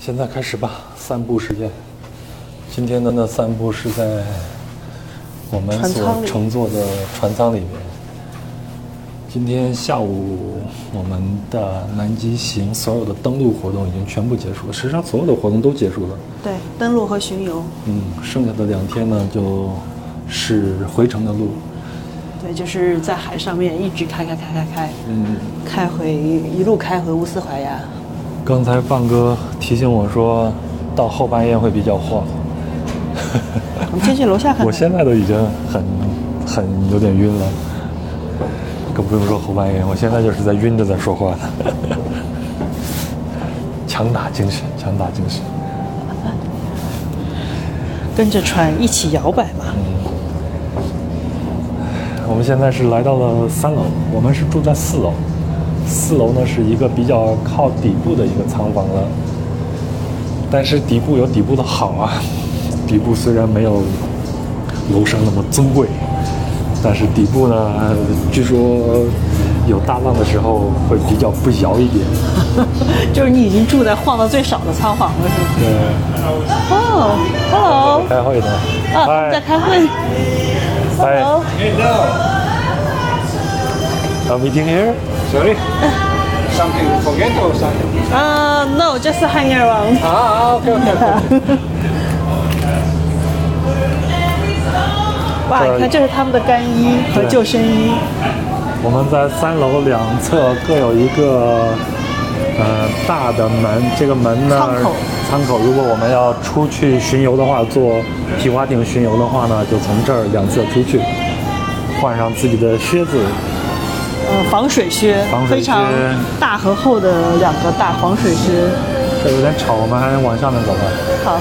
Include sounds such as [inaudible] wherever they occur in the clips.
现在开始吧，散步时间。今天的呢散步是在我们所乘坐的船舱里面。今天下午我们的南极行所有的登陆活动已经全部结束了，实际上所有的活动都结束了。对，登陆和巡游，嗯，剩下的两天呢就是回程的路。对，就是在海上面一直开开开开开，嗯，开回一路开回乌斯怀亚。刚才棒哥提醒我说，到后半夜会比较晃。我们先去楼下看看。我现在都已经很很有点晕了，更不用说后半夜，我现在就是在晕着在说话呢。强打精神，强打精神。跟着船一起摇摆嘛。我们现在是来到了三楼，我们是住在四楼，四楼呢是一个比较靠底部的一个仓房了，但是底部有底部的好啊，底部虽然没有楼上那么尊贵，但是底部呢，据说有大浪的时候会比较不摇一点。[laughs] 就是你已经住在晃的最少的仓房了，是吗？对，哦，hello，开会的。啊，在开会。嗨 Hello，，A meeting here？Sorry? something you forget or something? 啊，no，just hang around。Ah, okay, okay, okay. [laughs] 哇，你看，这是他们的干衣和救生衣。我们在三楼两侧各有一个呃大的门，这个门呢，舱口舱口。如果我们要出去巡游的话，坐皮划艇巡游的话呢，就从这儿两侧出去，换上自己的靴子。呃，防水靴，防水靴非常大和厚的两个大防水靴。这有点吵，我们还往上面走吧。好，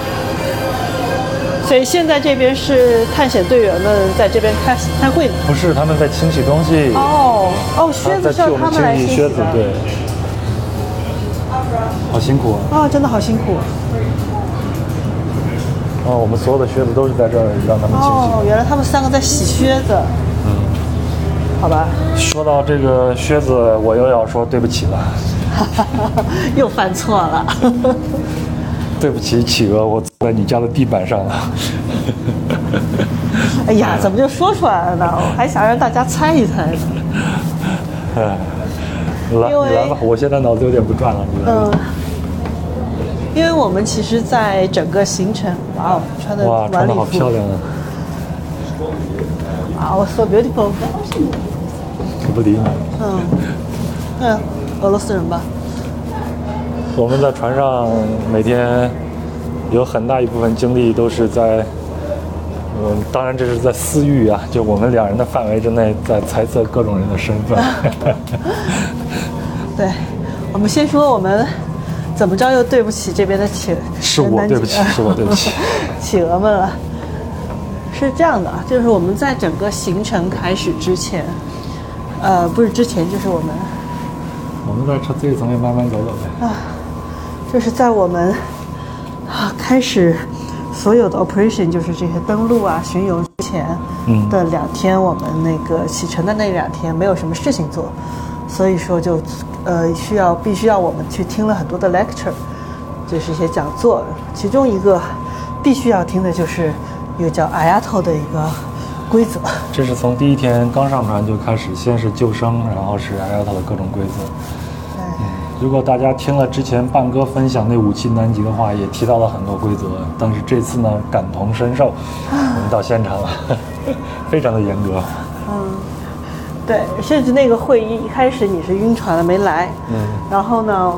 所以现在这边是探险队员们在这边开开会呢。不是，他们在清洗东西。哦哦，靴子是要他们来清洗靴子，对。好辛苦啊！啊，真的好辛苦。哦，我们所有的靴子都是在这儿让他们清洗。哦，原来他们三个在洗靴子。嗯，好吧，说到这个靴子，我又要说对不起了，[laughs] 又犯错了。[laughs] 对不起企鹅，我坐在你家的地板上了。[laughs] 哎呀，怎么就说出来了呢？我还想让大家猜一猜呢。哎，来，你来吧，我现在脑子有点不转了，你来吧。嗯，因为我们其实，在整个行程，哇哦，穿的哇，穿的好，漂亮啊！哇我，so beautiful。我不理你。嗯，嗯，俄罗斯人吧？我们在船上每天有很大一部分精力都是在，嗯，当然这是在私域啊，就我们两人的范围之内，在猜测各种人的身份。对，我们先说我们怎么着又对不起这边的企，是我对不起，是我对不起。[laughs] 企鹅们了。是这样的啊，就是我们在整个行程开始之前，呃，不是之前，就是我们我们在车这一层也慢慢走走呗。啊就是在我们啊开始所有的 operation，就是这些登陆啊、巡游之前嗯的两天，我们那个启程的那两天没有什么事情做，所以说就呃需要必须要我们去听了很多的 lecture，就是一些讲座，其中一个必须要听的就是一个叫 IATO 的一个规则。这是从第一天刚上船就开始，先是救生，然后是 IATA 的各种规则。对，如果大家听了之前半哥分享那武器南极的话，也提到了很多规则，但是这次呢感同身受，我们到现场了，[laughs] 非常的严格。对，甚至那个会议一开始你是晕船了没来，嗯，然后呢，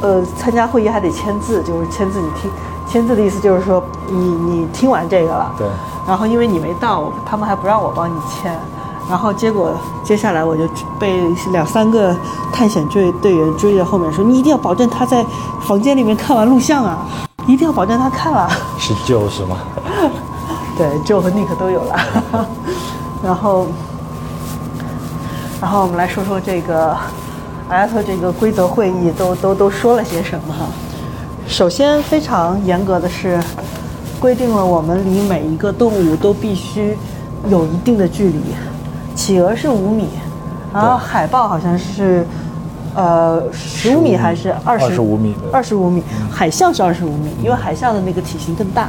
呃，参加会议还得签字，就是签字你听，签字的意思就是说你你听完这个了，对，然后因为你没到，他们还不让我帮你签，然后结果接下来我就被两三个探险队队员追在后面说，你一定要保证他在房间里面看完录像啊，一定要保证他看了。是就是吗？[laughs] 对，Joe 和 Nick 都有了。[laughs] 然后，然后我们来说说这个 IATA 这个规则会议都都都说了些什么哈。首先，非常严格的是规定了我们离每一个动物都必须有一定的距离。企鹅是五米，然后海豹好像是呃，十五米还是二十？25米的二十五米，海象是二十五米，因为海象的那个体型更大。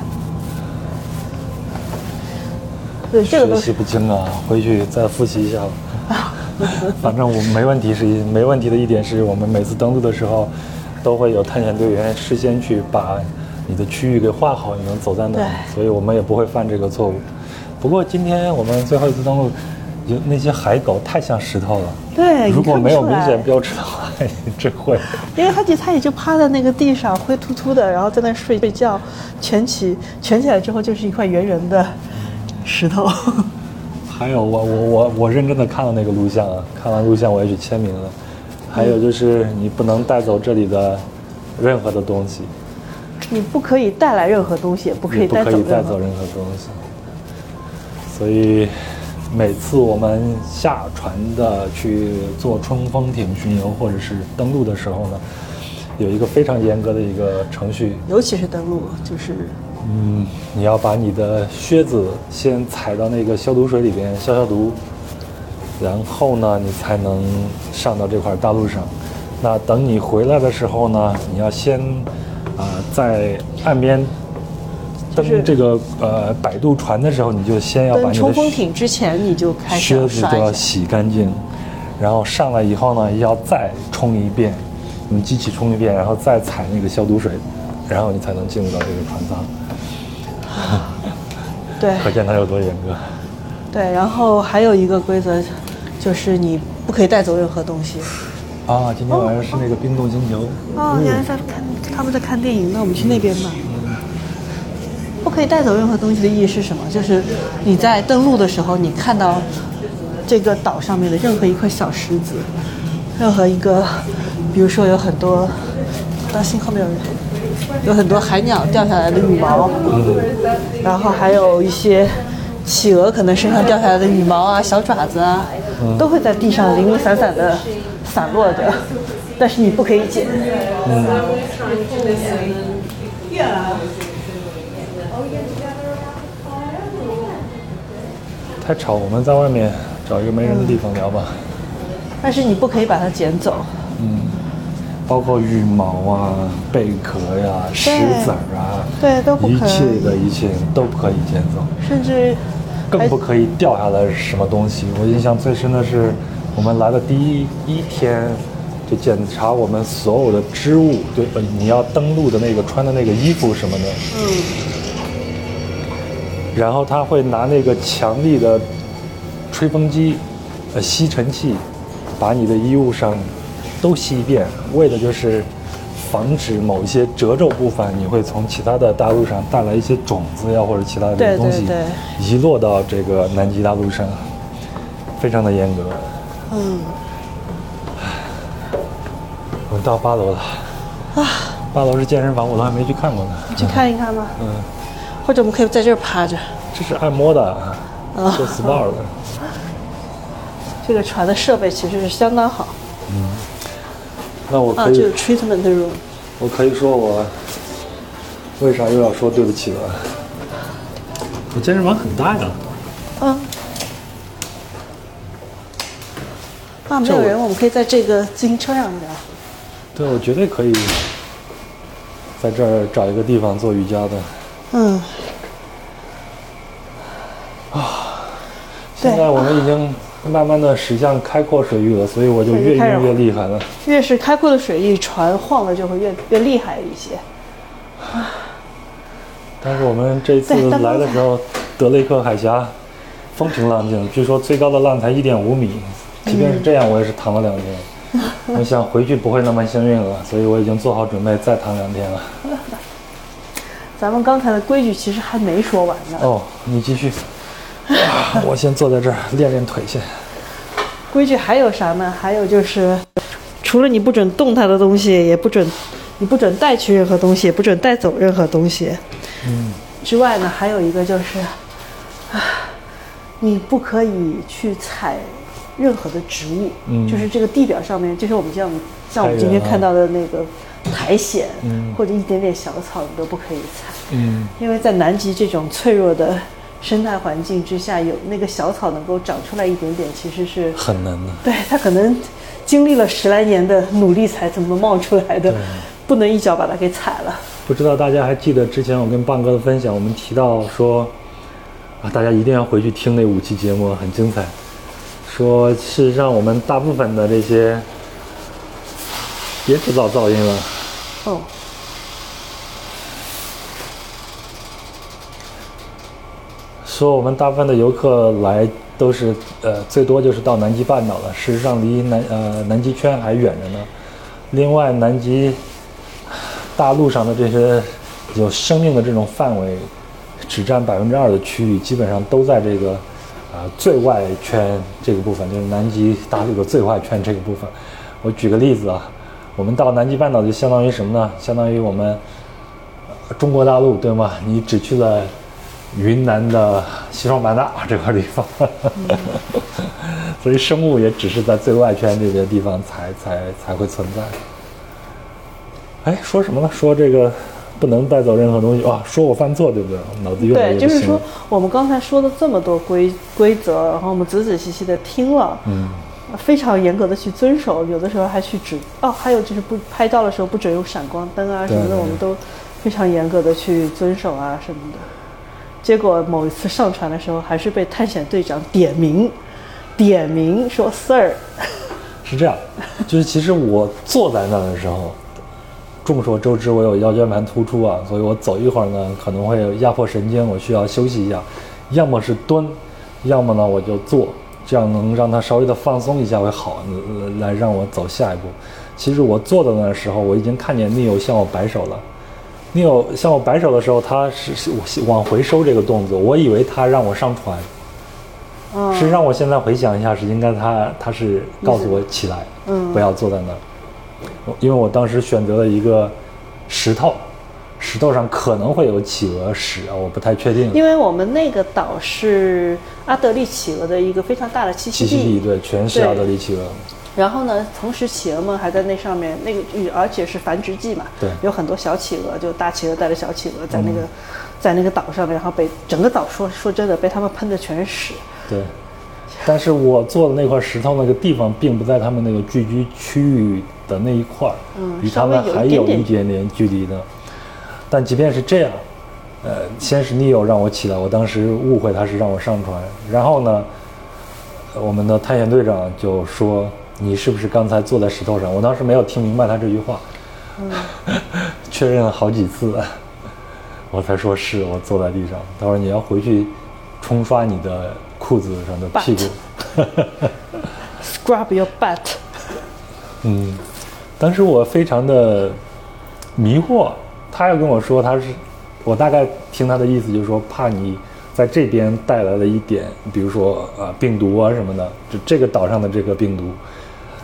对，这个都学习不精啊，回去再复习一下吧。[laughs] 反正我没问题是一没问题的一点是我们每次登陆的时候，都会有探险队员事先去把你的区域给画好，你能走在哪里，所以我们也不会犯这个错误。不过今天我们最后一次登陆，有那些海狗太像石头了。对，如果没有明显标志的话，[laughs] 真会。因为它就它也就趴在那个地上灰秃秃的，然后在那睡睡觉，蜷起蜷起来之后就是一块圆圆的石头。还有我我我我认真的看了那个录像啊，看完录像我也去签名了。还有就是你不能带走这里的任何的东西，你不可以带来任何东西，也不可以带走任何。走任何东西。所以每次我们下船的去做冲锋艇巡游或者是登陆的时候呢，有一个非常严格的一个程序，尤其是登陆，就是嗯，你要把你的靴子先踩到那个消毒水里边消消毒，然后呢，你才能上到这块大陆上。那等你回来的时候呢，你要先啊、在岸边登就是这个呃摆渡船的时候，你就先要把你的冲锋艇之前你就开始靴要子都要。洗干净，然后上来以后呢，要再冲一遍，用机器冲一遍，然后再踩那个消毒水，然后你才能进入到这个船舱。[laughs] 对可见它有多严格。对，然后还有一个规则，就是你不可以带走任何东西。啊，今天晚上是那个冰冻星球。哦，原来在看他们在看电影，那我们去那边吧。不可以带走任何东西的意义是什么？就是你在登陆的时候，你看到这个岛上面的任何一块小石子，任何一个，比如说有很多，当心后面有人，有很多海鸟掉下来的羽毛，然后还有一些企鹅可能身上掉下来的羽毛啊、小爪子啊，都会在地上零零散散的散落着，但是你不可以捡。嗯太吵，我们在外面找一个没人的地方聊吧。但是你不可以把它捡走。包括羽毛啊、贝壳呀、石子儿啊，对都不可以一切的一切都不可以捡走，甚至更不可以掉下来什么东西。我印象最深的是，我们来的第一天，就检查我们所有的织物，对，你要登陆的那个穿的那个衣服什么的，嗯，然后他会拿那个强力的吹风机，呃，吸尘器，把你的衣物上都吸一遍，为的就是防止某一些褶皱部分，你会从其他的大陆上带来一些种子呀或者其他的东西遗落到这个南极大陆上，非常的严格。嗯，我们到八楼了，啊，八楼是健身房，我都还没去看过呢。去看一看吧。嗯，或者我们可以在这儿趴着。这是按摩的，做 SPA 的。这个船的设备其实是相当好啊，那我可以，这个 treatment room。我可以说我为啥又要说对不起了？我健身房很大呀，嗯。啊，没有人，我们可以在这个自行车上聊。对我绝对可以在这儿找一个地方做瑜伽的。嗯，啊现在我们已经慢慢的驶向开阔水域了，所以我就越晕越厉害了。越是开阔的水域，船晃的就会越越厉害一些。但是我们这次来的时候，德雷克海峡风平浪静，据说最高的浪才一点五米。即便是这样，我也是躺了两天。我想回去不会那么幸运了，所以我已经做好准备再躺两天了。[laughs] 咱们刚才的规矩其实还没说完呢。哦，你继续。啊我先坐在这儿练练腿先。规矩还有啥呢？还有就是，除了你不准动它的东西，也不准，你不准带去任何东西，也不准带走任何东西。嗯。之外呢，还有一个就是，啊，你不可以去采任何的植物。嗯就是这个地表上面，就是我们像像我们今天看到的那个苔藓，嗯或者一点点小草，你都不可以踩。嗯因为在南极这种脆弱的生态环境之下，有那个小草能够长出来一点点，其实是很难的。对它可能经历了十来年的努力才怎么冒出来的，不能一脚把它给踩了。不知道大家还记得之前我跟棒哥的分享，我们提到说啊，大家一定要回去听那五期节目，很精彩。说事实上，我们大部分的这些别制造噪音了。哦，说我们大部分的游客来都是呃最多就是到南极半岛了，事实上离南呃南极圈还远着呢。另外，南极大陆上的这些有生命的这种范围，只占百分之二的区域，基本上都在这个啊、最外圈这个部分，就是南极大陆的最外圈这个部分。我举个例子啊，我们到南极半岛就相当于什么呢？相当于我们中国大陆对吗？你只去了云南的西双版纳这块地方，[laughs] 所以生物也只是在最外圈这些地方才才才会存在。哎，说什么呢？说这个不能带走任何东西啊！说我犯错，对不对？脑子越来对，就是说。我们刚才说的这么多规规则，然后我们仔仔细细的听了，嗯，非常严格的去遵守，有的时候还去指哦，还有就是不拍照的时候不准用闪光灯啊什么的，我们都非常严格的去遵守啊什么的。结果某一次上传的时候，还是被探险队长点名，点名说 “Sir”，[laughs] 是这样，就是其实我坐在那的时候，众所周知我有腰间盘突出啊，所以我走一会儿呢可能会压迫神经，我需要休息一下，要么是蹲，要么呢我就坐，这样能让它稍微的放松一下会好，来让我走下一步。其实我坐的那时候，我已经看见密友向我摆手了。Neo 向我摆手的时候，他是是往回收这个动作，我以为他让我上船。嗯实际上，我现在回想一下，是应该他他是告诉我起来，嗯不要坐在那儿，我因为我当时选择了一个石头，石头上可能会有企鹅屎啊，我不太确定。因为我们那个岛是阿德利企鹅的一个非常大的栖息地栖息地对，全是阿德利企鹅，然后呢，同时企鹅们还在那上面，那个而且是繁殖季嘛，对有很多小企鹅，就大企鹅带着小企鹅在那个、在那个岛上面，然后被整个岛说说真的被他们喷的全是屎。对。但是我坐的那块石头那个地方，并不在他们那个聚居区域的那一块儿，嗯离他们还有一点点距离的。但即便是这样，呃，先是 Neo 让我起来，我当时误会他是让我上船，然后呢，呃我们的探险队长就说：“你是不是刚才坐在石头上？”我当时没有听明白他这句话，[laughs] 确认了好几次，[laughs] 我才说是我坐在地上。他说：“你要回去冲刷你的裤子上的屁股。Scrub your butt。[laughs] 嗯，当时我非常的迷惑，他要跟我说他是，我大概听他的意思就是说怕你在这边带来了一点，比如说呃病毒啊什么的，就这个岛上的这个病毒，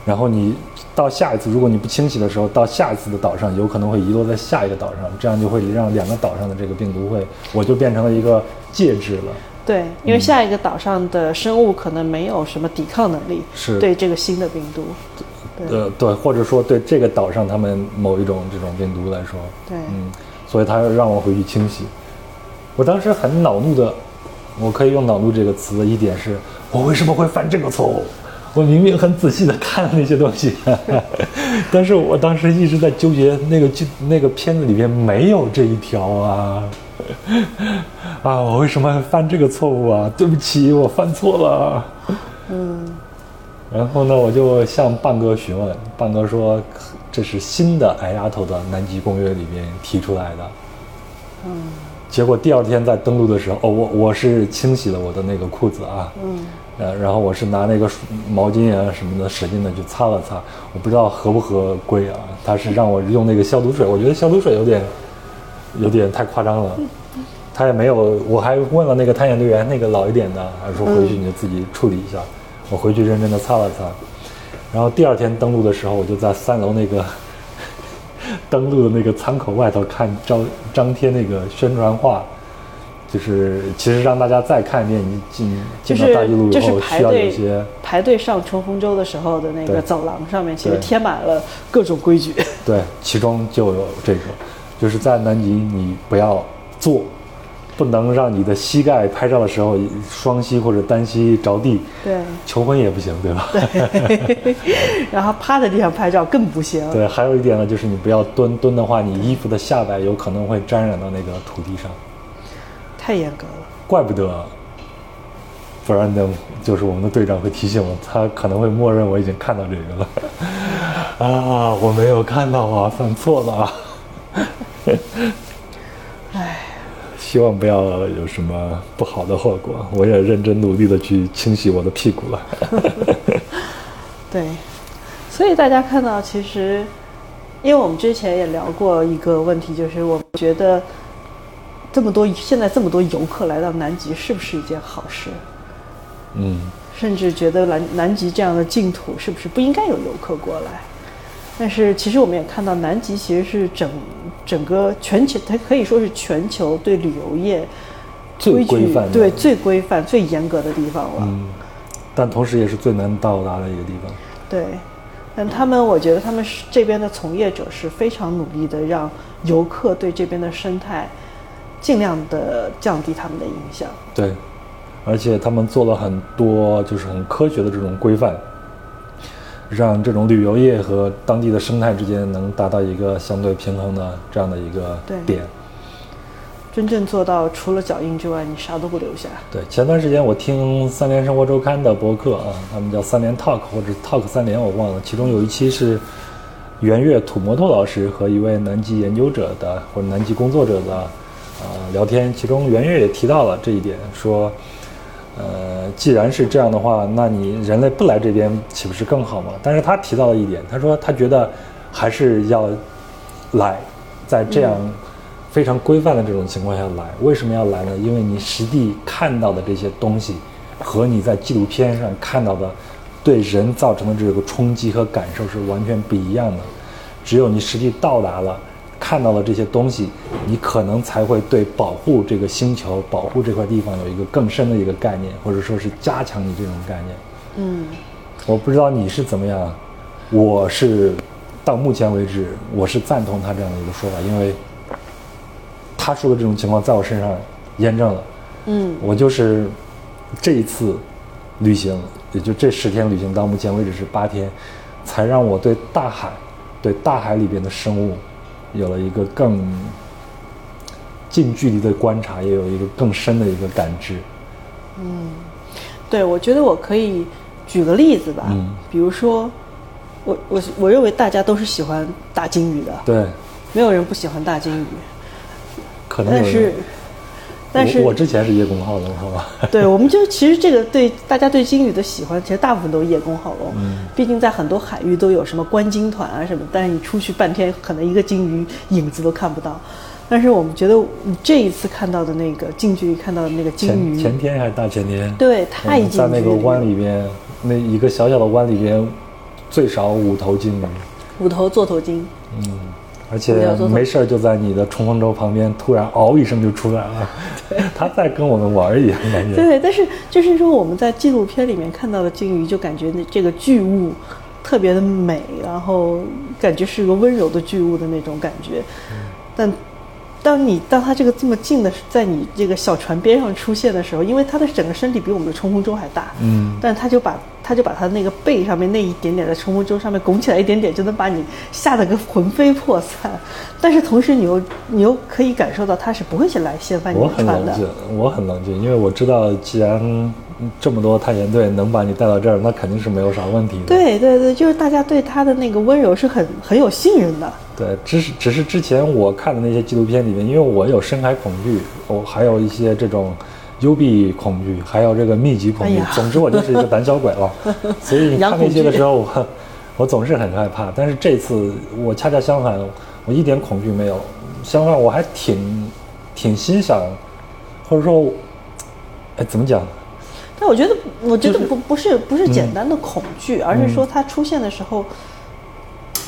然后你到下一次如果你不清洗的时候，到下一次的岛上有可能会遗落在下一个岛上，这样就会让两个岛上的这个病毒会，我就变成了一个介质了。对，因为下一个岛上的生物可能没有什么抵抗能力，是对这个新的病毒。对呃，对，或者说对这个岛上他们某一种这种病毒来说，对嗯，所以他让我回去清洗。我当时很恼怒的，我可以用恼怒这个词的一点是，我为什么会犯这个错误？我明明很仔细的看那些东西，[laughs] 但是我当时一直在纠结那个剧那个片子里边没有这一条啊，啊，我为什么犯这个错误啊？对不起，我犯错了。嗯，然后呢，我就向半哥询问，半哥说这是新的矮丫头的南极公约里面提出来的。嗯，结果第二天在登陆的时候，哦，我我是清洗了我的那个裤子啊，嗯，呃，然后我是拿那个毛巾啊什么的，使劲的去擦了擦，我不知道合不合规啊。他是让我用那个消毒水，我觉得消毒水有点有点太夸张了。他也没有，我还问了那个探险队员，那个老一点的，还说回去你就自己处理一下。我回去认真的擦了擦，然后第二天登陆的时候，我就在三楼那个 [laughs] 登陆的那个舱口外头看张张贴那个宣传画，就是其实让大家再看一遍你进进到大一路以就是后需要有一些排队上冲锋舟的时候的那个走廊上面，其实贴满了各种规矩。对，其中就有这个，就是在南极你不要坐，不能让你的膝盖拍照的时候双膝或者单膝着地，对求婚也不行，对吧？对，[laughs] 然后趴在地上拍照更不行。对，还有一点呢，就是你不要蹲，蹲的话，你衣服的下摆有可能会沾染到那个土地上，太严格了。怪不得。不然呢，就是我们的队长会提醒我，他可能会默认我已经看到这个了。[laughs] 啊，我没有看到啊，犯错了啊。唉，[laughs] 希望不要有什么不好的后果。我也认真努力的去清洗我的屁股了。[laughs] 对，所以大家看到，其实，因为我们之前也聊过一个问题，就是我觉得这么多现在这么多游客来到南极，是不是一件好事？嗯，甚至觉得南南极这样的净土是不是不应该有游客过来？但是其实我们也看到，南极其实是整整个全球，它可以说是全球对旅游业最规范对最规范、最严格的地方了。嗯，但同时也是最难到达的一个地方。对，但他们，我觉得他们是这边的从业者是非常努力的，让游客对这边的生态尽量的降低他们的影响。对，而且他们做了很多就是很科学的这种规范，让这种旅游业和当地的生态之间能达到一个相对平衡的这样的一个点。真正做到除了脚印之外，你啥都不留下。对，前段时间我听三联生活周刊的博客啊，他们叫三联 Talk 或者 Talk 三联，我忘了，其中有一期是圆月土摩托老师和一位南极研究者的或者南极工作者的呃聊天，其中圆月也提到了这一点，说，呃，既然是这样的话，那你人类不来这边岂不是更好吗？但是他提到了一点，他说他觉得还是要来，在这样非常规范的这种情况下来，为什么要来呢？因为你实地看到的这些东西，和你在纪录片上看到的对人造成的这个冲击和感受是完全不一样的。只有你实际到达了，看到了这些东西，你可能才会对保护这个星球、保护这块地方有一个更深的一个概念，或者说是加强你这种概念。嗯，我不知道你是怎么样，我是到目前为止，我是赞同他这样的一个说法，因为他说的这种情况在我身上验证了。嗯，我就是这一次旅行，也就这十天旅行到目前为止是八天，才让我对大海、对大海里边的生物有了一个更近距离的观察，也有一个更深的一个感知。嗯对，我觉得我可以举个例子吧，嗯。比如说，我我我认为大家都是喜欢大金鱼的，对，没有人不喜欢大金鱼，可能但是，但是我我之前是叶公好龙，好吧？[laughs] 对，我们就其实这个对大家对鲸鱼的喜欢，其实大部分都是叶公好龙。嗯毕竟在很多海域都有什么观鲸团啊什么，但是你出去半天，可能一个鲸鱼影子都看不到。但是我们觉得你这一次看到的那个近距离看到的那个鲸鱼，前天还是大前天？对，我太近距离们在那个湾里边，那一个小小的湾里边，最少五头鲸鱼。五头座头鲸，嗯，而且没事儿就在你的冲锋舟旁边，突然嗷一声就出来了，[laughs] 他在跟我们玩一样感觉。对，但是就是说我们在纪录片里面看到的鲸鱼，就感觉那这个巨物特别的美，然后感觉是个温柔的巨物的那种感觉。但当你当他这个这么近的在你这个小船边上出现的时候，因为他的整个身体比我们的冲锋舟还大，嗯但他就把他就把他那个背上面那一点点的冲锋舟上面拱起来一点点，就能把你吓得个魂飞魄散。但是同时你又你又可以感受到他是不会先来掀翻你我的船的。很冷静，我很冷静，因为我知道，既然这么多探险队能把你带到这儿，那肯定是没有啥问题的。对对对，就是大家对他的那个温柔是很很有信任的。对，只是只是之前我看的那些纪录片里面，因为我有深海恐惧，我还有一些这种幽闭恐惧，还有这个密集恐惧。哎呀总之，我就是一个胆小鬼了。[laughs] 所以你看那些的时候，我我总是很害怕。但是这次我恰恰相反，我一点恐惧没有，相反我还挺挺欣赏，或者说，哎，怎么讲？但我觉得，我觉得就是不不是不是简单的恐惧，而是说它出现的时候，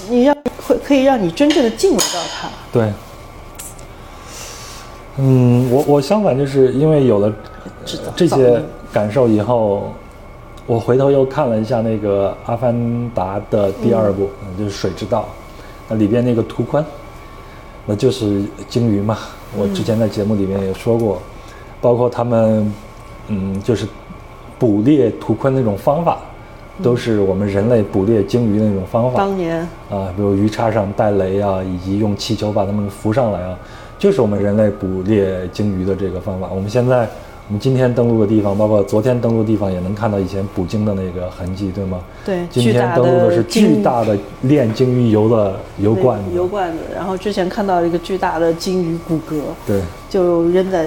你让会可以让你真正的敬畏到它。对，嗯，我我相反就是因为有了制造这些感受以后，我回头又看了一下那个《阿凡达》的第二部，嗯就是《水之道》，那里边那个图宽，那就是鲸鱼嘛。我之前在节目里面也说过，包括他们，嗯，就是捕猎图鲲那种方法，都是我们人类捕猎鲸鱼的那种方法。当年啊，比如鱼叉上带雷啊，以及用气球把它们浮上来啊，就是我们人类捕猎鲸鱼的这个方法。我们现在，我们今天登陆的地方，包括昨天登陆的地方，也能看到以前捕鲸的那个痕迹，对吗？对今天登陆的的是巨大的炼鲸鱼油的油罐子。油罐子，然后之前看到一个巨大的鲸鱼骨骼，对就扔在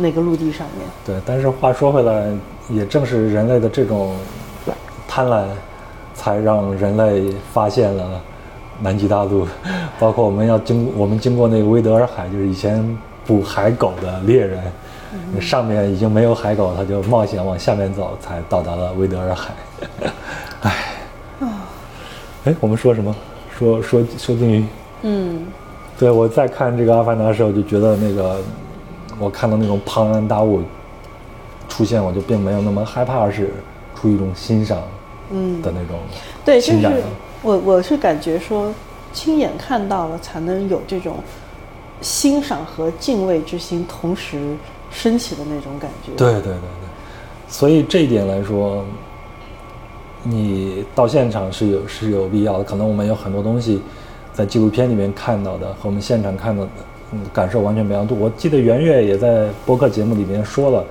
那个陆地上面。对，但是话说回来，也正是人类的这种贪婪，才让人类发现了南极大陆，包括我们要经我们经过那个威德尔海，就是以前捕海狗的猎人，上面已经没有海狗，他就冒险往下面走，才到达了威德尔海。唉，哎，我们说什么？说说说鲸鱼。嗯，对我在看这个《阿凡达》的时候，就觉得那个我看到那种庞然大物出现，我就并没有那么害怕，而是出于一种欣赏嗯的那种对，就是。我我是感觉说，亲眼看到了，才能有这种欣赏和敬畏之心同时升起的那种感觉。对对对对，所以这一点来说，你到现场是有是有必要的。可能我们有很多东西在纪录片里面看到的和我们现场看到的，嗯，感受完全不一样。我记得袁岳也在播客节目里面说了，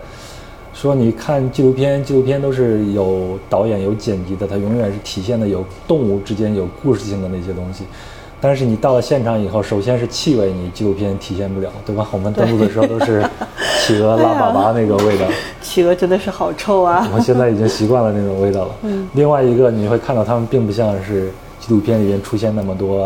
说你看纪录片，纪录片都是有导演有剪辑的，它永远是体现的有动物之间有故事性的那些东西。但是你到了现场以后，首先是气味，你纪录片体现不了，对吧？我们登陆的时候都是 [laughs] 企鹅拉粑粑那个味道。企鹅真的是好臭啊！我现在已经习惯了那种味道了。[laughs] 嗯。另外一个，你会看到它们并不像是纪录片里面出现那么多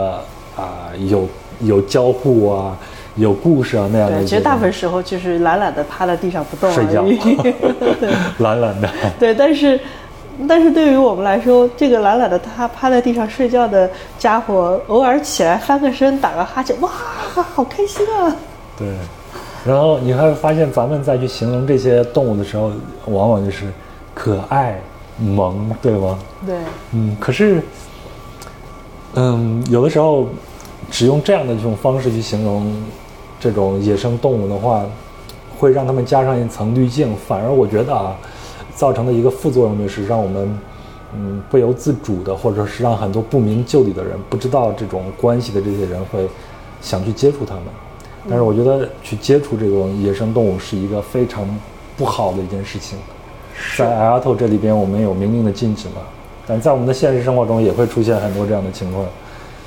啊、有有交互啊、有故事啊那样的。其实大部分时候就是懒懒的趴在地上不动睡觉。对 [laughs] 懒懒的。对，但是但是对于我们来说，这个懒懒的他趴在地上睡觉的家伙，偶尔起来翻个身，打个哈欠，哇，好开心啊！对。然后你还会发现，咱们再去形容这些动物的时候，往往就是可爱、萌，对吗？对，嗯，可是，嗯，有的时候只用这样的这种方式去形容这种野生动物的话，会让他们加上一层滤镜，反而我觉得啊，造成的一个副作用就是让我们嗯不由自主的，或者是让很多不明就里的人不知道这种关系的这些人会想去接触他们。但是我觉得去接触这种野生动物是一个非常不好的一件事情。在艾阿特这里边，我们有明令的禁止嘛，但在我们的现实生活中也会出现很多这样的情况。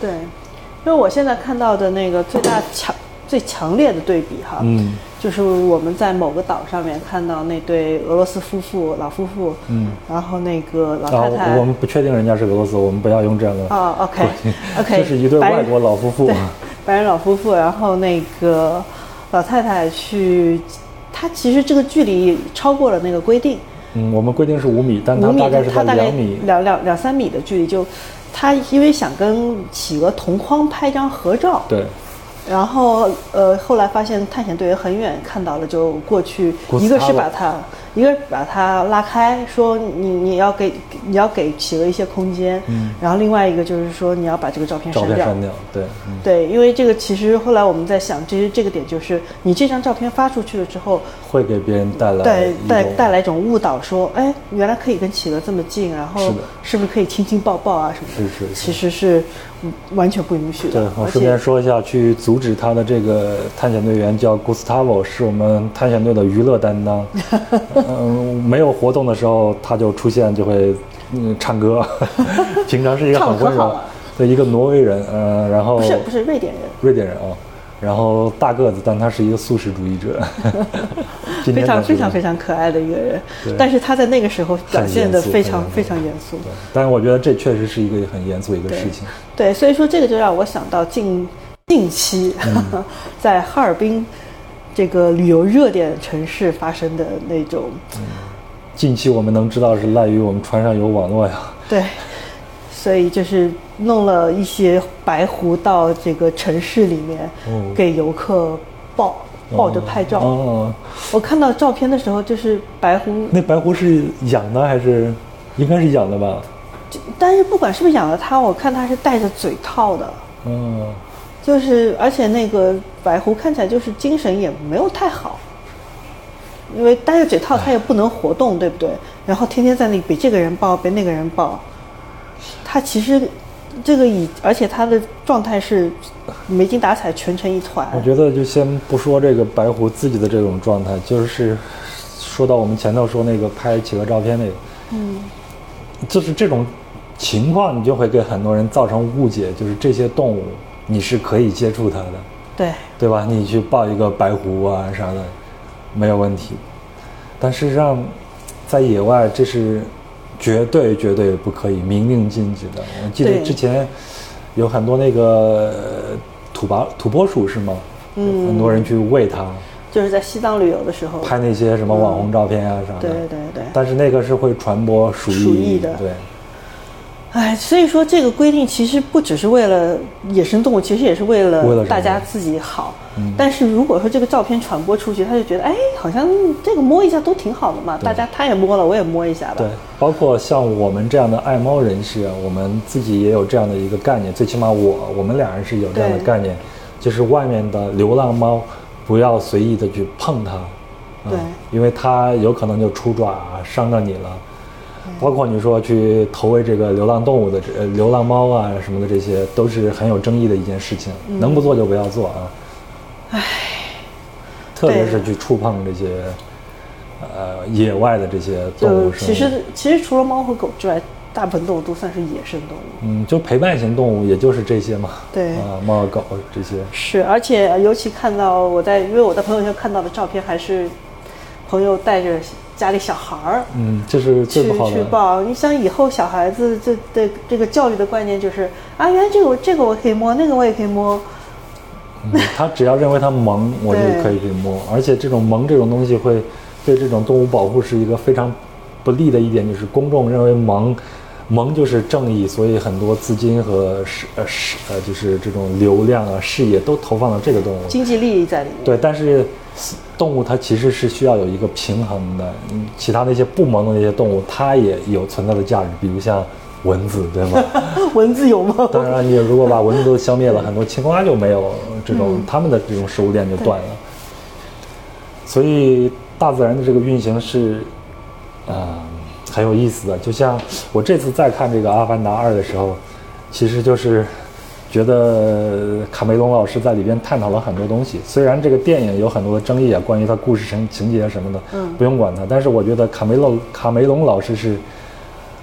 对，因为我现在看到的那个最大强、最强烈的对比哈，嗯，就是我们在某个岛上面看到那对俄罗斯夫妇、老夫妇，嗯，然后那个老太太。太，，我们不确定人家是俄罗斯，我们不要用这样的。哦，OK，OK，[laughs] 这是一对外国老夫妇。对，白人老夫妇，然后那个老太太去，她其实这个距离超过了那个规定，嗯，我们规定是五米，但五大概是在她大概两米。两两两三米的距离，就她因为想跟企鹅同框拍张合照，对，然后呃，后来发现探险队员很远看到了，就过去，一个是把他，一个是把他拉开，说你你要给你要给企鹅一些空间，嗯。然后另外一个就是说你要把这个照片删掉。片删掉，对，嗯，对，因为这个其实后来我们在想，其实这个点就是你这张照片发出去了之后，会给别人带来带带带来一种误导，说，哎，原来可以跟企鹅这么近，然后是不是可以亲亲抱抱啊什么的？是是是。其实是嗯完全不允许的。对，我顺便说一下，去阻止他的这个探险队员叫 Gustavo，是我们探险队的娱乐担当。[laughs] 嗯，没有活动的时候他就出现，就会嗯唱歌。[laughs] 平常是一个很温柔的一个挪威人，嗯、然后不是不是瑞典人，瑞典人啊、然后大个子，但他是一个素食主义者。[laughs] 今非常非常非常可爱的一个人，但是他在那个时候表现的非常非常严肃。对，但是我觉得这确实是一个很严肃的一个事情。对，所以说这个就让我想到近近期、嗯。[laughs] 在哈尔滨这个旅游热点城市发生的那种，近期我们能知道是赖于我们船上有网络呀。对，所以就是弄了一些白狐到这个城市里面，哦给游客抱抱着拍照。哦，我看到照片的时候，就是白狐那白狐是养的还是？应该是养的吧？但是不管是不是养的它，我看它是戴着嘴套的，嗯，就是而且那个白狐看起来就是精神也没有太好，因为戴着嘴套它也不能活动，对不对？然后天天在那里被这个人抱，被那个人抱，它其实这个以，而且它的状态是没精打采，蜷成一团。我觉得就先不说这个白狐自己的这种状态，就是说到我们前头说那个拍企鹅照片那个，嗯，就是这种情况，你就会给很多人造成误解，就是这些动物你是可以接触它的，对，对吧？你去抱一个白狐啊啥的，没有问题。但事实上，在野外这是绝对绝对不可以，明令禁止的。我记得之前有很多那个呃土拨土拨鼠是吗？嗯很多人去喂它，就是在西藏旅游的时候，拍那些什么网红照片啊啥的。对对对。但是那个是会传播鼠疫的对。哎，所以说这个规定其实不只是为了野生动物，其实也是为为了大家自己好。嗯但是如果说这个照片传播出去，他就觉得，哎，好像这个摸一下都挺好的嘛，大家他也摸了，我也摸一下吧。对，包括像我们这样的爱猫人士啊，我们自己也有这样的一个概念，最起码我我们俩人是有这样的概念，就是外面的流浪猫不要随意的去碰它，嗯对因为它有可能就出爪啊伤到你了。包括你说去投喂这个流浪动物的这呃流浪猫啊什么的，这些都是很有争议的一件事情，嗯能不做就不要做啊。唉，特别是去触碰这些呃野外的这些动物。其实其实除了猫和狗之外，大部分动物都算是野生动物。嗯，就陪伴型动物，也就是这些嘛。对啊，猫和狗这些。是，而且尤其看到我在，因为我在朋友圈看到的照片，还是朋友带着家里小孩儿嗯，这是最去不好的。去报。你想以后小孩子这这这个教育的观念就是啊，原来这个我这个我可以摸，那个我也可以摸。嗯，他只要认为他萌，我就可以去摸。而且这种萌这种东西会对这种动物保护是一个非常不利的一点，就是公众认为萌，萌就是正义，所以很多资金和是呃是呃就是这种流量啊事业都投放到这个动物。经济利益在里面。对，但是动物它其实是需要有一个平衡的。嗯，其他那些不萌的那些动物，它也有存在的价值，比如像蚊子，对吗？[laughs] 蚊子有吗？当然，你如果把蚊子都消灭了，很多青蛙就没有这种、[laughs] 它们的这种食物链就断了。所以大自然的这个运行是，呃，很有意思的。就像我这次再看这个《阿凡达二》的时候，其实就是觉得卡梅隆老师在里边探讨了很多东西。虽然这个电影有很多的争议啊，关于他故事情情节什么的，嗯不用管他。但是我觉得卡梅隆卡梅隆老师是，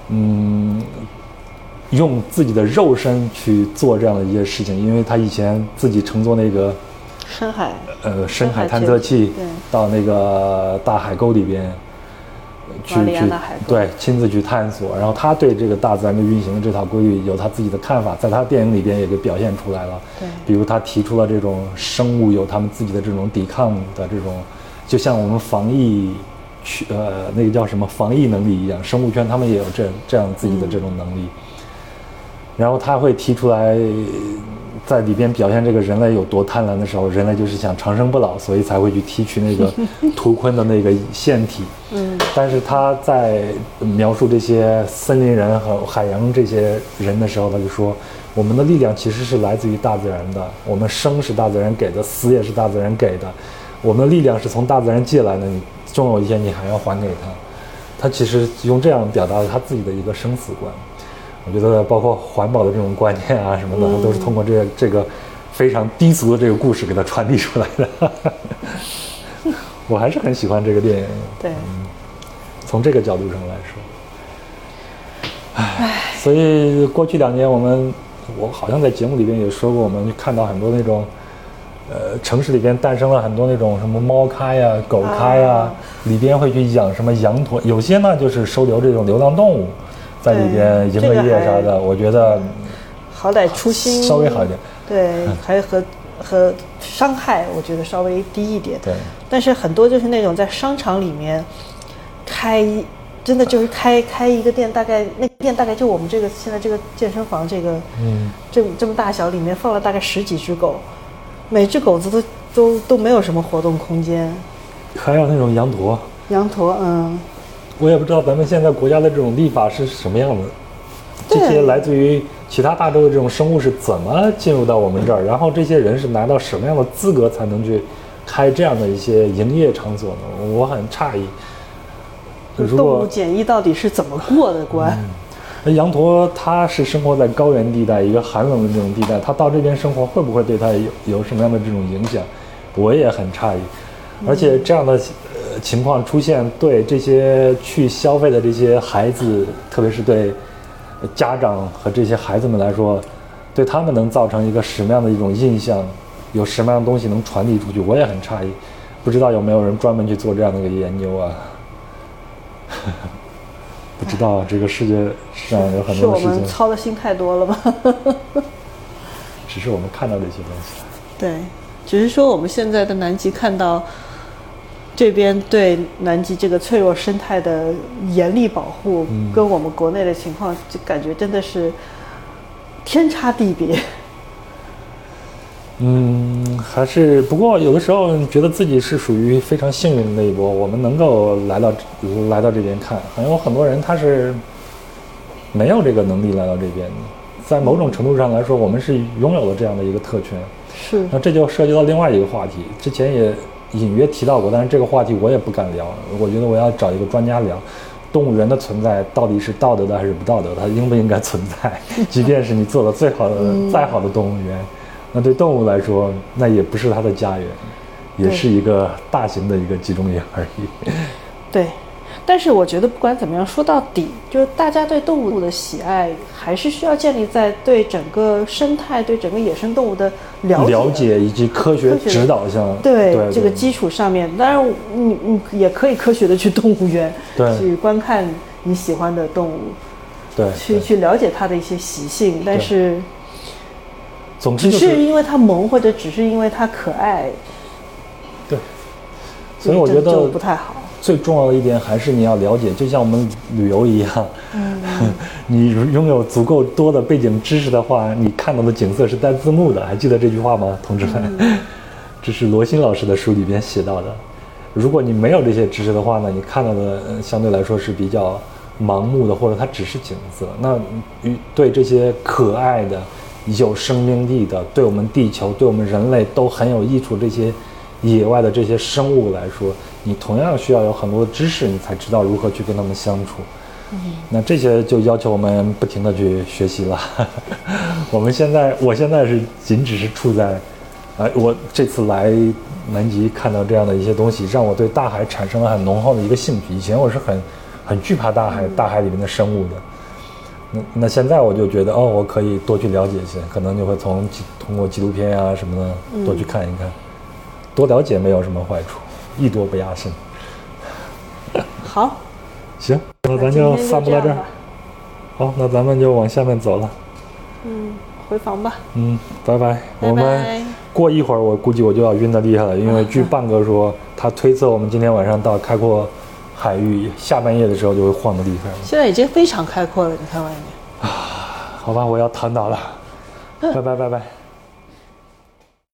嗯，用自己的肉身去做这样的一些事情，因为他以前自己乘坐那个深海，呃深海深海探测器对到那个大海沟里边去去对亲自去探索，然后他对这个大自然的运行的这套规律有他自己的看法，在他电影里边也给表现出来了。对比如他提出了这种生物有他们自己的这种抵抗的这种，就像我们防疫去呃那个叫什么防疫能力一样，生物圈他们也有这这样自己的这种能力。然后他会提出来，在里边表现这个人类有多贪婪的时候，人类就是想长生不老，所以才会去提取那个 [laughs] 图坤的那个腺体。嗯，但是他在描述这些森林人和海洋这些人的时候，他就说，我们的力量其实是来自于大自然的，我们生是大自然给的，死也是大自然给的，我们的力量是从大自然借来的，你终有一天你还要还给他。他其实用这样表达了他自己的一个生死观。我觉得包括环保的这种观念啊什么的，嗯都是通过这个这个非常低俗的这个故事给他传递出来的。[laughs] 我还是很喜欢这个电影。对，从这个角度上来说，唉，所以过去两年我们，我好像在节目里边也说过，我们看到很多那种，呃，城市里边诞生了很多那种什么猫咖呀、狗咖呀，啊里边会去养什么羊驼，有些呢就是收留这种流浪动物，在里边营个业啥的，我觉得好歹初心稍微好一点。对，还和和伤害，我觉得稍微低一点。对，但是很多就是那种在商场里面开，真的就是开开一个店，大概那个店大概就我们这个现在这个健身房这个嗯，这么这么大小，里面放了大概十几只狗，每只狗子都都都没有什么活动空间。还有那种羊驼，羊驼，嗯，我也不知道咱们现在国家的这种立法是什么样的，这些来自于其他大洲的这种生物是怎么进入到我们这儿，然后这些人是拿到什么样的资格才能去开这样的一些营业场所呢？我很诧异。如动物检疫到底是怎么过的关？那羊驼它是生活在高原地带，一个寒冷的这种地带，它到这边生活会不会对它有有什么样的这种影响？我也很诧异。而且这样的呃情况出现，对这些去消费的这些孩子，特别是对家长和这些孩子们来说，对他们能造成一个什么样的一种印象？有什么样的东西能传递出去？我也很诧异，不知道有没有人专门去做这样的一个研究啊？[laughs] 不知道啊，这个世界上有很是我们多的事情，操的心太多了吧？[laughs] 只是我们看到的一些东西。对，只是说我们现在的南极看到这边对南极这个脆弱生态的严厉保护，嗯跟我们国内的情况，就感觉真的是天差地别。嗯，还是不过有的时候觉得自己是属于非常幸运的那一波，我们能够来到来到这边看，好像有很多人他是没有这个能力来到这边的，在某种程度上来说，我们是拥有了这样的一个特权。是那这就涉及到另外一个话题，之前也隐约提到过，但是这个话题我也不敢聊，我觉得我要找一个专家聊。[laughs] 动物园的存在到底是道德的还是不道德的？它应不应该存在？即便是你做的最好的、再好的动物园，那对动物来说，那也不是它的家园，也是一个大型的一个集中营而已。[laughs] 对，但是我觉得不管怎么样，说到底，就是大家对动物的喜爱，还是需要建立在对整个生态、对整个野生动物的了解。了解以及科学指导下，对这个基础上面，当然你你也可以科学的去动物园对去观看你喜欢的动物，对去对去了解它的一些习性，但是总之就是只是因为它萌或者只是因为它可爱，对，所以我觉得不太好。最重要的一点还是你要了解，就像我们旅游一样，[laughs] 你拥有足够多的背景知识的话，你看到的景色是带字幕的，还记得这句话吗，同志们？[laughs] 这是罗新老师的书里边写到的。如果你没有这些知识的话呢，你看到的呃相对来说是比较盲目的，或者它只是景色。那与对这些可爱的、有生命力的，对我们地球、对我们人类都很有益处这些野外的这些生物来说，你同样需要有很多的知识，你才知道如何去跟它们相处。那这些就要求我们不停的去学习了。[laughs] 我们现在，我现在是仅只是处在，哎，我这次来南极看到这样的一些东西，让我对大海产生了很浓厚的一个兴趣。以前我是很很惧怕大海，大海里面的生物的。那那现在我就觉得，哦，我可以多去了解一些，可能就会从通过纪录片啊什么的多去看一看，多了解没有什么坏处，艺多不压身。好，行，那咱就散步到这儿。好，那咱们就往下面走了。嗯，回房吧。嗯，拜拜。拜我们拜过一会儿，我估计我就要晕的厉害了，因为据 [laughs] 半哥说，他推测我们今天晚上到开阔海域下半夜的时候就会晃得厉害。现在已经非常开阔了，你看外面。啊好吧，我要躺倒了。拜拜拜拜。